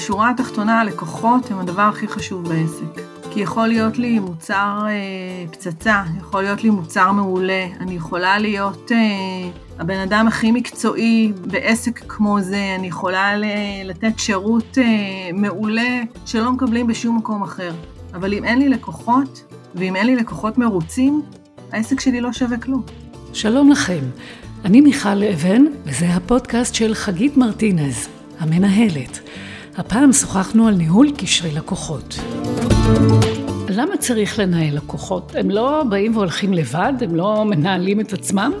בשורה התחתונה הלקוחות הם הדבר הכי חשוב בעסק. כי יכול להיות לי מוצר אה, פצצה, יכול להיות לי מוצר מעולה, אני יכולה להיות אה, הבן אדם הכי מקצועי בעסק כמו זה, אני יכולה לתת שירות אה, מעולה שלא מקבלים בשום מקום אחר. אבל אם אין לי לקוחות, ואם אין לי לקוחות מרוצים, העסק שלי לא שווה כלום. שלום לכם, אני מיכל אבן, וזה הפודקאסט של חגית מרטינז, המנהלת. הפעם שוחחנו על ניהול קשרי לקוחות. למה צריך לנהל לקוחות? הם לא באים והולכים לבד? הם לא מנהלים את עצמם?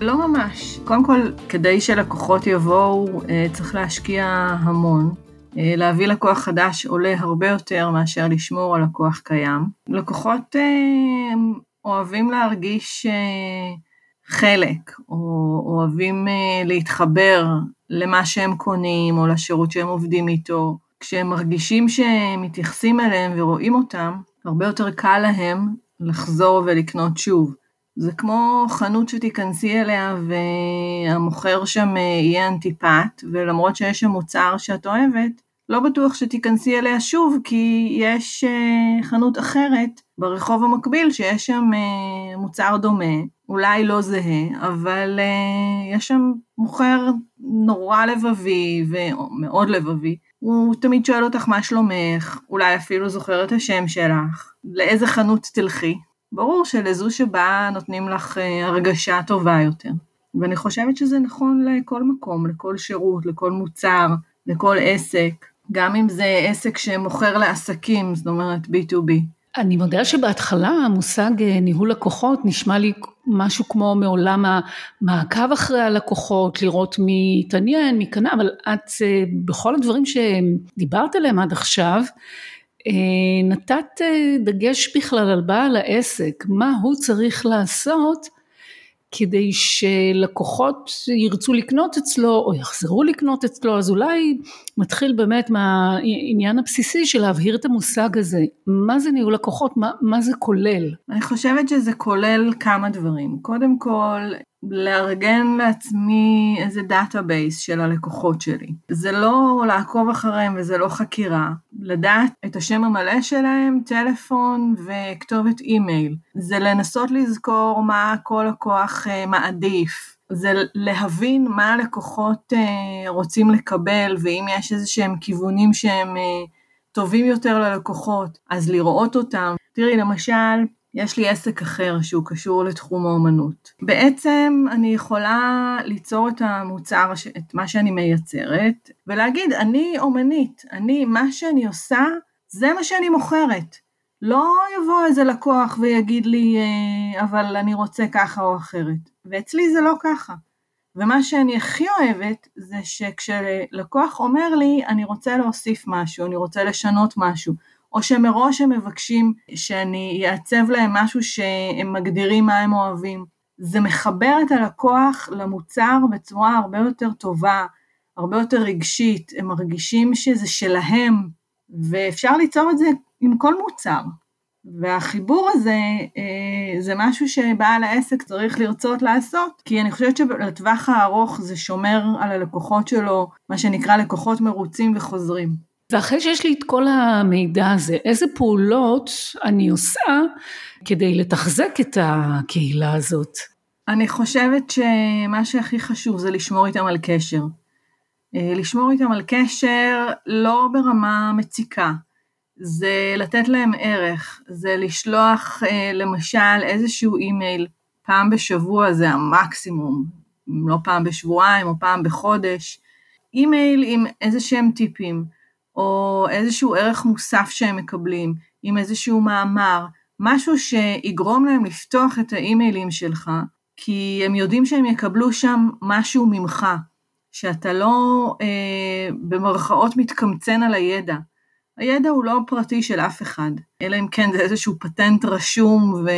לא ממש. קודם כל, כדי שלקוחות יבואו, אה, צריך להשקיע המון. אה, להביא לקוח חדש עולה הרבה יותר מאשר לשמור על לקוח קיים. לקוחות אה, אוהבים להרגיש חלק, או אוהבים להתחבר למה שהם קונים, או לשירות שהם עובדים איתו. כשהם מרגישים שמתייחסים אליהם ורואים אותם, הרבה יותר קל להם לחזור ולקנות שוב. זה כמו חנות שתיכנסי אליה והמוכר שם יהיה אנטיפט, ולמרות שיש שם מוצר שאת אוהבת, לא בטוח שתיכנסי אליה שוב, כי יש אה, חנות אחרת ברחוב המקביל שיש שם אה, מוצר דומה, אולי לא זהה, אבל אה, יש שם מוכר נורא לבבי ומאוד לבבי. הוא תמיד שואל אותך מה שלומך, אולי אפילו זוכר את השם שלך, לאיזה חנות תלכי. ברור שלזו שבה נותנים לך הרגשה טובה יותר. ואני חושבת שזה נכון לכל מקום, לכל שירות, לכל מוצר, לכל עסק. גם אם זה עסק שמוכר לעסקים, זאת אומרת B2B. אני מודה שבהתחלה המושג אה, ניהול לקוחות נשמע לי משהו כמו מעולם המעקב אחרי הלקוחות, לראות מי התעניין, מי קנה, אבל את אה, בכל הדברים שדיברת עליהם עד עכשיו, אה, נתת דגש בכלל על בעל העסק, מה הוא צריך לעשות כדי שלקוחות ירצו לקנות אצלו או יחזרו לקנות אצלו, אז אולי מתחיל באמת מהעניין הבסיסי של להבהיר את המושג הזה. מה זה ניהול לקוחות? מה, מה זה כולל? אני חושבת שזה כולל כמה דברים. קודם כל, לארגן לעצמי איזה database של הלקוחות שלי. זה לא לעקוב אחריהם וזה לא חקירה. לדעת את השם המלא שלהם, טלפון וכתובת אימייל. זה לנסות לזכור מה כל לקוח אה, מעדיף. זה להבין מה הלקוחות אה, רוצים לקבל ואם יש איזה שהם כיוונים שהם אה, טובים יותר ללקוחות, אז לראות אותם. תראי, למשל, יש לי עסק אחר שהוא קשור לתחום האומנות. בעצם אני יכולה ליצור את המוצר, את מה שאני מייצרת, ולהגיד, אני אומנית, אני, מה שאני עושה, זה מה שאני מוכרת. לא יבוא איזה לקוח ויגיד לי, אה, אבל אני רוצה ככה או אחרת. ואצלי זה לא ככה. ומה שאני הכי אוהבת זה שכשלקוח אומר לי, אני רוצה להוסיף משהו, אני רוצה לשנות משהו, או שמראש הם מבקשים שאני אעצב להם משהו שהם מגדירים מה הם אוהבים. זה מחבר את הלקוח למוצר בצורה הרבה יותר טובה, הרבה יותר רגשית, הם מרגישים שזה שלהם, ואפשר ליצור את זה עם כל מוצר. והחיבור הזה אה, זה משהו שבעל העסק צריך לרצות לעשות, כי אני חושבת שלטווח הארוך זה שומר על הלקוחות שלו, מה שנקרא לקוחות מרוצים וחוזרים. ואחרי שיש לי את כל המידע הזה, איזה פעולות אני עושה כדי לתחזק את הקהילה הזאת? אני חושבת שמה שהכי חשוב זה לשמור איתם על קשר. אה, לשמור איתם על קשר לא ברמה מציקה, זה לתת להם ערך, זה לשלוח אה, למשל איזשהו אימייל פעם בשבוע, זה המקסימום, לא פעם בשבועיים או פעם בחודש, אימייל עם איזה שהם טיפים. או איזשהו ערך מוסף שהם מקבלים, עם איזשהו מאמר, משהו שיגרום להם לפתוח את האימיילים שלך, כי הם יודעים שהם יקבלו שם משהו ממך, שאתה לא אה, במרכאות מתקמצן על הידע. הידע הוא לא פרטי של אף אחד, אלא אם כן זה איזשהו פטנט רשום, ו...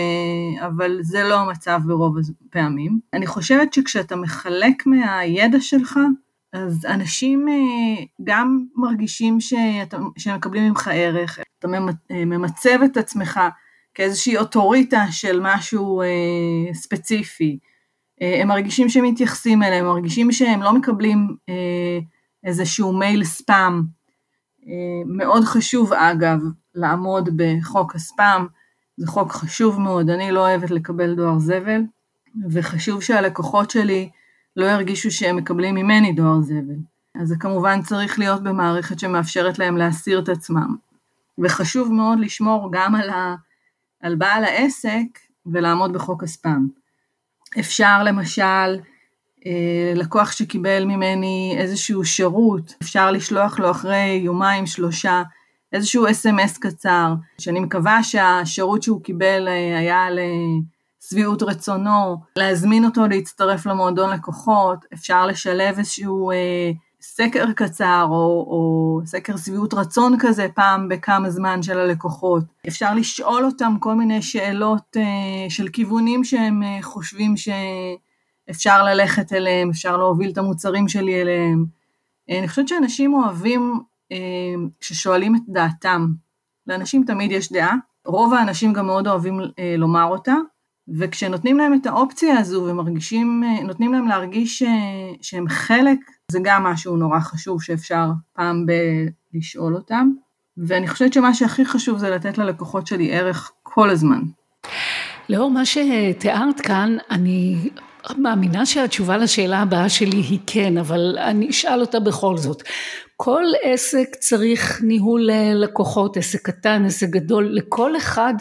אבל זה לא המצב ברוב הפעמים. אני חושבת שכשאתה מחלק מהידע שלך, אז אנשים אה, גם מרגישים שהם מקבלים ממך ערך, אתה אה, ממצב את עצמך כאיזושהי אוטוריטה של משהו אה, ספציפי, הם מרגישים שהם מתייחסים אליהם, מרגישים שהם לא מקבלים איזשהו מייל ספאם, מאוד חשוב אגב לעמוד בחוק הספאם, זה חוק חשוב מאוד, אני לא אוהבת לקבל דואר זבל, וחשוב שהלקוחות שלי לא ירגישו שהם מקבלים ממני דואר זבל. אז זה כמובן צריך להיות במערכת שמאפשרת להם להסיר את עצמם. וחשוב מאוד לשמור גם על, ה, על בעל העסק ולעמוד בחוק הספאם. אפשר למשל, אה, לקוח שקיבל ממני איזשהו שירות, אפשר לשלוח לו אחרי יומיים שלושה איזשהו אס.אם.אס קצר, שאני מקווה שהשירות שהוא קיבל אה, היה לשביעות רצונו, להזמין אותו להצטרף למועדון לקוחות, אפשר לשלב איזשהו אה, סקר קצר או, או סקר שביעות רצון כזה פעם בכמה זמן של הלקוחות. אפשר לשאול אותם כל מיני שאלות אה, של כיוונים שהם אה, חושבים שאפשר ללכת אליהם, אפשר להוביל את המוצרים שלי אליהם. אה, אני חושבת שאנשים אוהבים אה, כששואלים את דעתם. לאנשים תמיד יש דעה, רוב האנשים גם מאוד אוהבים אה, לומר אותה, וכשנותנים להם את האופציה הזו ומרגישים, אה, נותנים להם להרגיש שהם חלק, זה גם משהו נורא חשוב שאפשר פעם בלשאול אותם. ואני חושבת שמה שהכי חשוב זה לתת ללקוחות שלי ערך כל הזמן. לאור מה שתיארת כאן, אני מאמינה שהתשובה לשאלה הבאה שלי היא כן, אבל אני אשאל אותה בכל זאת. כל עסק צריך ניהול לקוחות, עסק קטן, עסק גדול, לכל אחד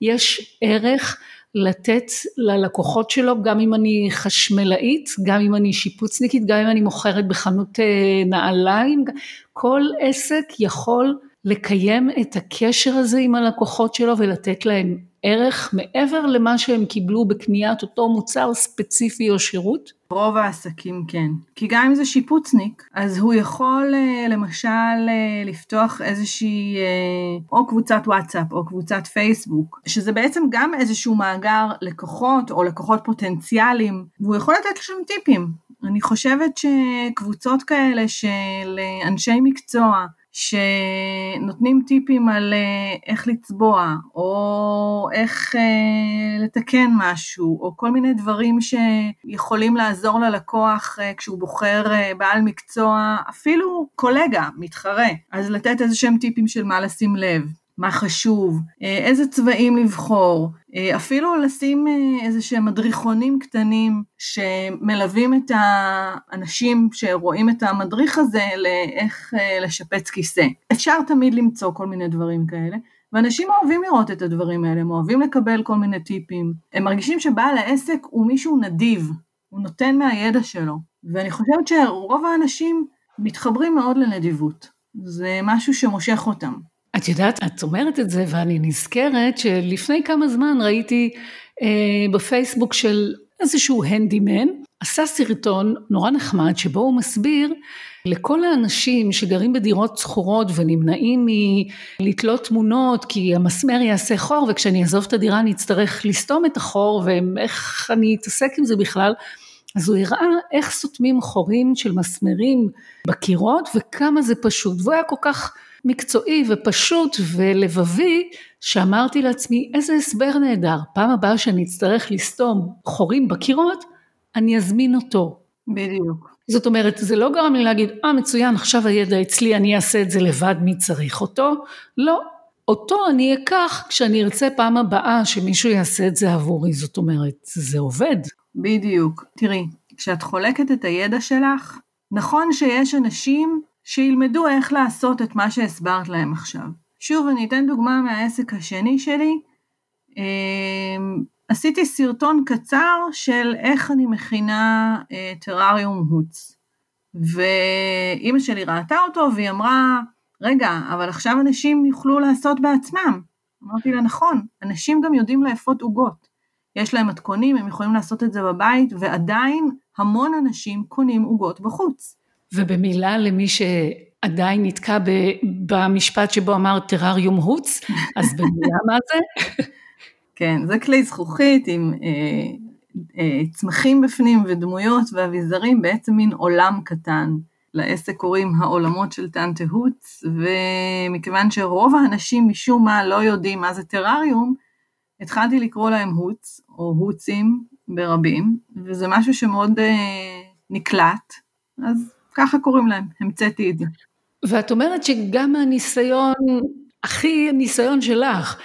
יש ערך לתת ללקוחות שלו, גם אם אני חשמלאית, גם אם אני שיפוצניקית, גם אם אני מוכרת בחנות אה, נעליים, כל עסק יכול לקיים את הקשר הזה עם הלקוחות שלו ולתת להם ערך מעבר למה שהם קיבלו בקניית אותו מוצר ספציפי או שירות? רוב העסקים כן. כי גם אם זה שיפוצניק, אז הוא יכול אה, למשל אה, לפתוח איזושהי אה, או קבוצת וואטסאפ או קבוצת פייסבוק, שזה בעצם גם איזשהו מאגר לקוחות או לקוחות פוטנציאליים, והוא יכול לתת שם טיפים. אני חושבת שקבוצות כאלה של אנשי מקצוע, שנותנים טיפים על אה, איך לצבוע, או איך אה, לתקן משהו, או כל מיני דברים שיכולים לעזור ללקוח אה, כשהוא בוחר בעל מקצוע, אפילו קולגה, מתחרה, אז לתת איזה שהם טיפים של מה לשים לב. מה חשוב, אה, איזה צבעים לבחור, אה, אפילו לשים אה, איזה שהם מדריכונים קטנים שמלווים את האנשים שרואים את המדריך הזה לאיך לשפץ כיסא. אפשר תמיד למצוא כל מיני דברים כאלה. ואנשים אוהבים לראות את הדברים האלה, הם אוהבים לקבל כל מיני טיפים. הם מרגישים שבעל העסק הוא מישהו נדיב, הוא נותן מהידע שלו. ואני חושבת שרוב האנשים מתחברים מאוד לנדיבות. זה משהו שמושך אותם. את יודעת, את אומרת את זה ואני נזכרת שלפני כמה זמן ראיתי אה, בפייסבוק של איזשהו הנדימן, עשה סרטון נורא נחמד שבו הוא מסביר לכל האנשים שגרים בדירות שכורות ונמנעים מלתלות תמונות כי המסמר יעשה חור וכשאני אעזוב את הדירה אני אצטרך לסתום את החור ואיך אני אתעסק עם זה בכלל? אז הוא הראה איך סותמים חורים של מסמרים בקירות וכמה זה פשוט. והוא היה כל כך מקצועי ופשוט ולבבי, שאמרתי לעצמי, איזה הסבר נהדר, פעם הבאה שאני אצטרך לסתום חורים בקירות, אני אזמין אותו. בדיוק. זאת אומרת, זה לא גרם לי להגיד, אה מצוין, עכשיו הידע אצלי, אני אעשה את זה לבד, מי צריך אותו? לא. אותו אני אקח כשאני ארצה פעם הבאה שמישהו יעשה את זה עבורי, זאת אומרת, זה עובד. בדיוק. תראי, כשאת חולקת את הידע שלך, נכון שיש אנשים שילמדו איך לעשות את מה שהסברת להם עכשיו. שוב, אני אתן דוגמה מהעסק השני שלי. אמ, עשיתי סרטון קצר של איך אני מכינה אה, טראריום הוץ. ואימא שלי ראתה אותו והיא אמרה, רגע, אבל עכשיו אנשים יוכלו לעשות בעצמם. אמרתי לה, נכון, אנשים גם יודעים לאפות עוגות. יש להם מתכונים, הם יכולים לעשות את זה בבית, ועדיין המון אנשים קונים עוגות בחוץ. ובמילה למי שעדיין נתקע במשפט שבו אמר טרריום הוץ, אז במילה מה זה? כן, זה כלי זכוכית עם אה, אה, צמחים בפנים ודמויות ואביזרים, בעצם מין עולם קטן. לעסק קוראים העולמות של טנטה הוץ, ומכיוון שרוב האנשים משום מה לא יודעים מה זה טרריום, התחלתי לקרוא להם הוץ, או הוצים ברבים, וזה משהו שמאוד אה, נקלט, אז ככה קוראים להם, המצאתי את זה. ואת אומרת שגם מהניסיון, הכי ניסיון שלך,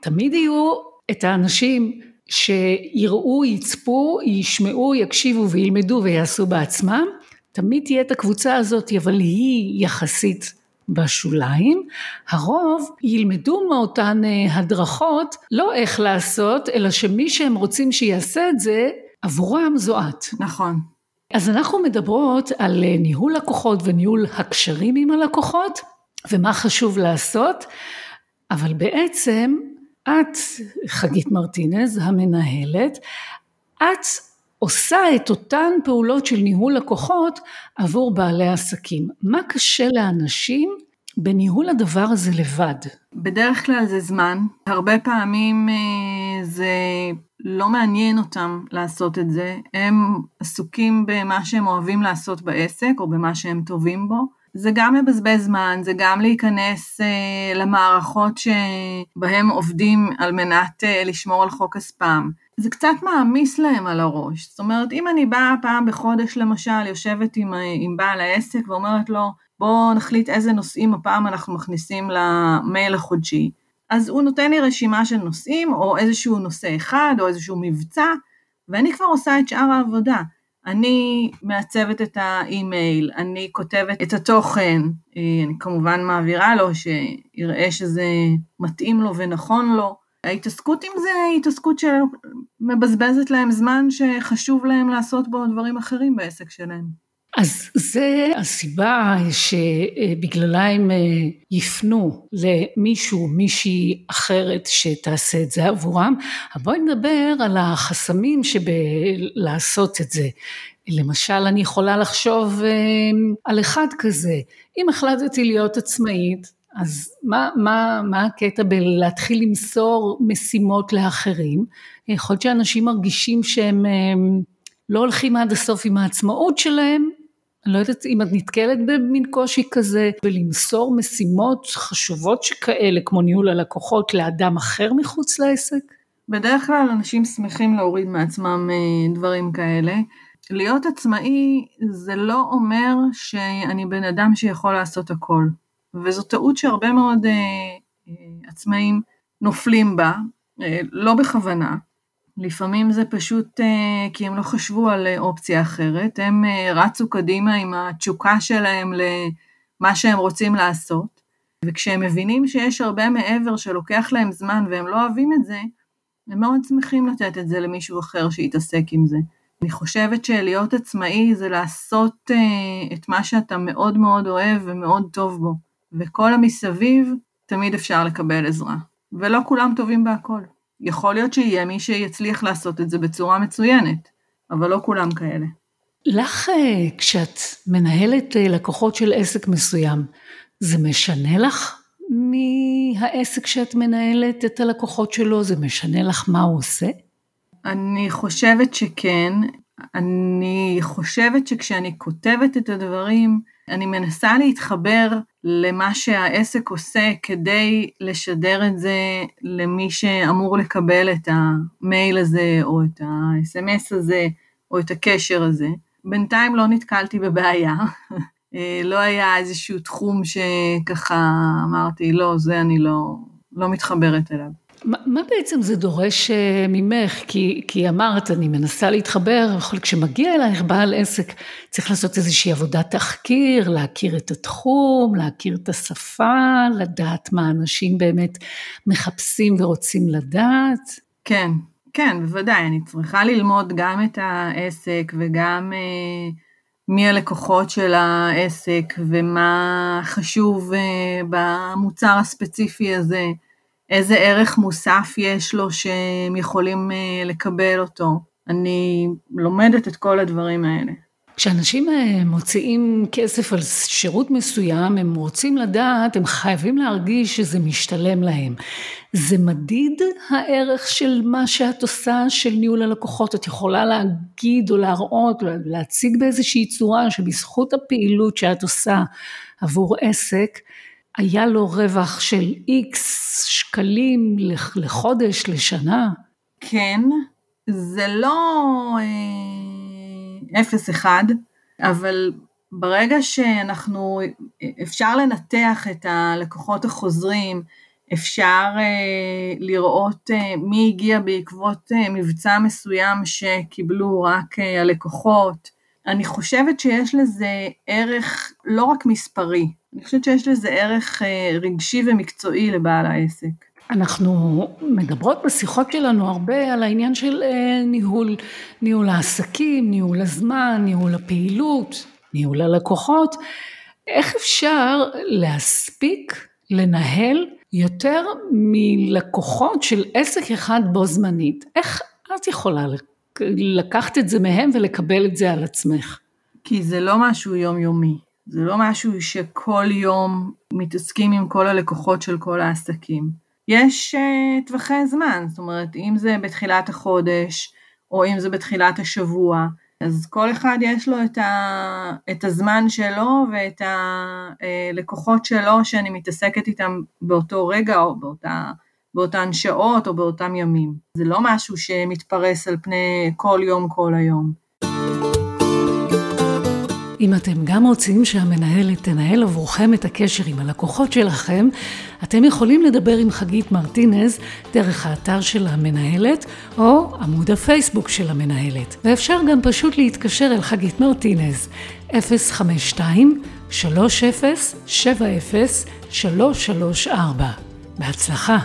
תמיד יהיו את האנשים שיראו, יצפו, ישמעו, יקשיבו וילמדו ויעשו בעצמם, תמיד תהיה את הקבוצה הזאת, אבל היא יחסית בשוליים, הרוב ילמדו מאותן אה, הדרכות לא איך לעשות, אלא שמי שהם רוצים שיעשה את זה, עבורם זו את. נכון. אז אנחנו מדברות על אה, ניהול לקוחות וניהול הקשרים עם הלקוחות, ומה חשוב לעשות, אבל בעצם את, חגית מרטינז, המנהלת, את עושה את אותן פעולות של ניהול לקוחות עבור בעלי עסקים. מה קשה לאנשים בניהול הדבר הזה לבד? בדרך כלל זה זמן. הרבה פעמים אה, זה לא מעניין אותם לעשות את זה. הם עסוקים במה שהם אוהבים לעשות בעסק או במה שהם טובים בו. זה גם לבזבז זמן, זה גם להיכנס uh, למערכות שבהם עובדים על מנת uh, לשמור על חוק הספאם. זה קצת מעמיס להם על הראש. זאת אומרת, אם אני באה פעם בחודש למשל, יושבת עם, עם בעל העסק ואומרת לו, בואו נחליט איזה נושאים הפעם אנחנו מכניסים למייל החודשי, אז הוא נותן לי רשימה של נושאים, או איזשהו נושא אחד, או איזשהו מבצע, ואני כבר עושה את שאר העבודה. אני מעצבת את האימייל, אני כותבת את התוכן, אה, אני כמובן מעבירה לו שיראה שזה מתאים לו ונכון לו. ההתעסקות עם זה היא התעסקות שמבזבזת להם זמן שחשוב להם לעשות בו דברים אחרים בעסק שלהם. אז זה הסיבה שבגללה הם אה, יפנו למישהו, מישהי אחרת שתעשה את זה עבורם. בואי נדבר על החסמים שבלעשות את זה. למשל, אני יכולה לחשוב אה, על אחד כזה. אם החלטתי להיות עצמאית, אז מה, מה, מה הקטע בלהתחיל למסור משימות לאחרים? יכול להיות שאנשים מרגישים שהם אה, לא הולכים עד הסוף עם העצמאות שלהם, אני לא יודעת אם את נתקלת במין קושי כזה, בלמסור משימות חשובות שכאלה, כמו ניהול הלקוחות, לאדם אחר מחוץ לעסק? בדרך כלל אנשים שמחים להוריד מעצמם אה, דברים כאלה. להיות עצמאי זה לא אומר שאני בן אדם שיכול לעשות הכל. וזו טעות שהרבה מאוד אה, אה, עצמאים נופלים בה, אה, לא בכוונה. לפעמים זה פשוט כי הם לא חשבו על אופציה אחרת, הם רצו קדימה עם התשוקה שלהם למה שהם רוצים לעשות, וכשהם מבינים שיש הרבה מעבר שלוקח להם זמן והם לא אוהבים את זה, הם מאוד שמחים לתת את זה למישהו אחר שיתעסק עם זה. אני חושבת שלהיות עצמאי זה לעשות את מה שאתה מאוד מאוד אוהב ומאוד טוב בו, וכל המסביב תמיד אפשר לקבל עזרה, ולא כולם טובים בהכל. יכול להיות שיהיה מי שיצליח לעשות את זה בצורה מצוינת, אבל לא כולם כאלה. לך, אה, כשאת מנהלת אה, לקוחות של עסק מסוים, זה משנה לך מהעסק שאת מנהלת את הלקוחות שלו? זה משנה לך מה הוא עושה? אני חושבת שכן. אני חושבת שכשאני כותבת את הדברים, אני מנסה להתחבר למה שהעסק עושה כדי לשדר את זה למי שאמור לקבל את המייל הזה, או את ה-SMS הזה, או את הקשר הזה. בינתיים לא נתקלתי בבעיה. לא היה איזשהו תחום שככה אמרתי, לא, זה אני לא, לא מתחברת אליו. מה, בעצם זה דורש אה, ממך? כי, כי אמרת, אני מנסה להתחבר, אבל כשמגיע אלייך בעל עסק, צריך לעשות איזושהי עבודת תחקיר, להכיר את התחום, להכיר את השפה, לדעת מה אנשים באמת מחפשים ורוצים לדעת. כן, כן, בוודאי, אני צריכה ללמוד גם את העסק וגם אה, מי הלקוחות של העסק ומה חשוב אה, במוצר הספציפי הזה. איזה ערך מוסף יש לו שהם יכולים אה, לקבל אותו. אני לומדת את כל הדברים האלה. כשאנשים אה, מוציאים כסף על שירות מסוים, הם רוצים לדעת, הם חייבים להרגיש שזה משתלם להם. זה מדיד הערך של מה שאת עושה, של ניהול הלקוחות? את יכולה להגיד או להראות, להציג באיזושהי צורה שבזכות הפעילות שאת עושה עבור עסק, היה לו רווח של איקס שקלים לחודש, לשנה? כן, זה לא אה, אפס אחד, אבל ברגע שאנחנו, אפשר לנתח את הלקוחות החוזרים, אפשר uh, לראות uh, מי הגיע בעקבות uh, מבצע מסוים שקיבלו רק uh, הלקוחות. אני חושבת שיש לזה ערך לא רק מספרי, אני חושבת שיש לזה ערך uh, רגשי ומקצועי לבעל העסק. אנחנו מדברות בשיחות שלנו הרבה על העניין של uh, ניהול, ניהול העסקים, ניהול הזמן, ניהול הפעילות, ניהול הלקוחות. איך אפשר להספיק לנהל יותר מלקוחות של עסק אחד בו זמנית. איך את יכולה לקחת את זה מהם ולקבל את זה על עצמך? כי זה לא משהו יומיומי. זה לא משהו שכל יום מתעסקים עם כל הלקוחות של כל העסקים. יש uh, טווחי זמן, זאת אומרת, אם זה בתחילת החודש, או אם זה בתחילת השבוע, אז כל אחד יש לו את, ה, את הזמן שלו ואת הלקוחות שלו שאני מתעסקת איתם באותו רגע או באותה, באותן שעות או באותם ימים. זה לא משהו שמתפרס על פני כל יום כל היום. אם אתם גם רוצים שהמנהלת תנהל עבורכם את הקשר עם הלקוחות שלכם, אתם יכולים לדבר עם חגית מרטינז דרך האתר של המנהלת או עמוד הפייסבוק של המנהלת. ואפשר גם פשוט להתקשר אל חגית מרטינז 052 30 70 334. בהצלחה.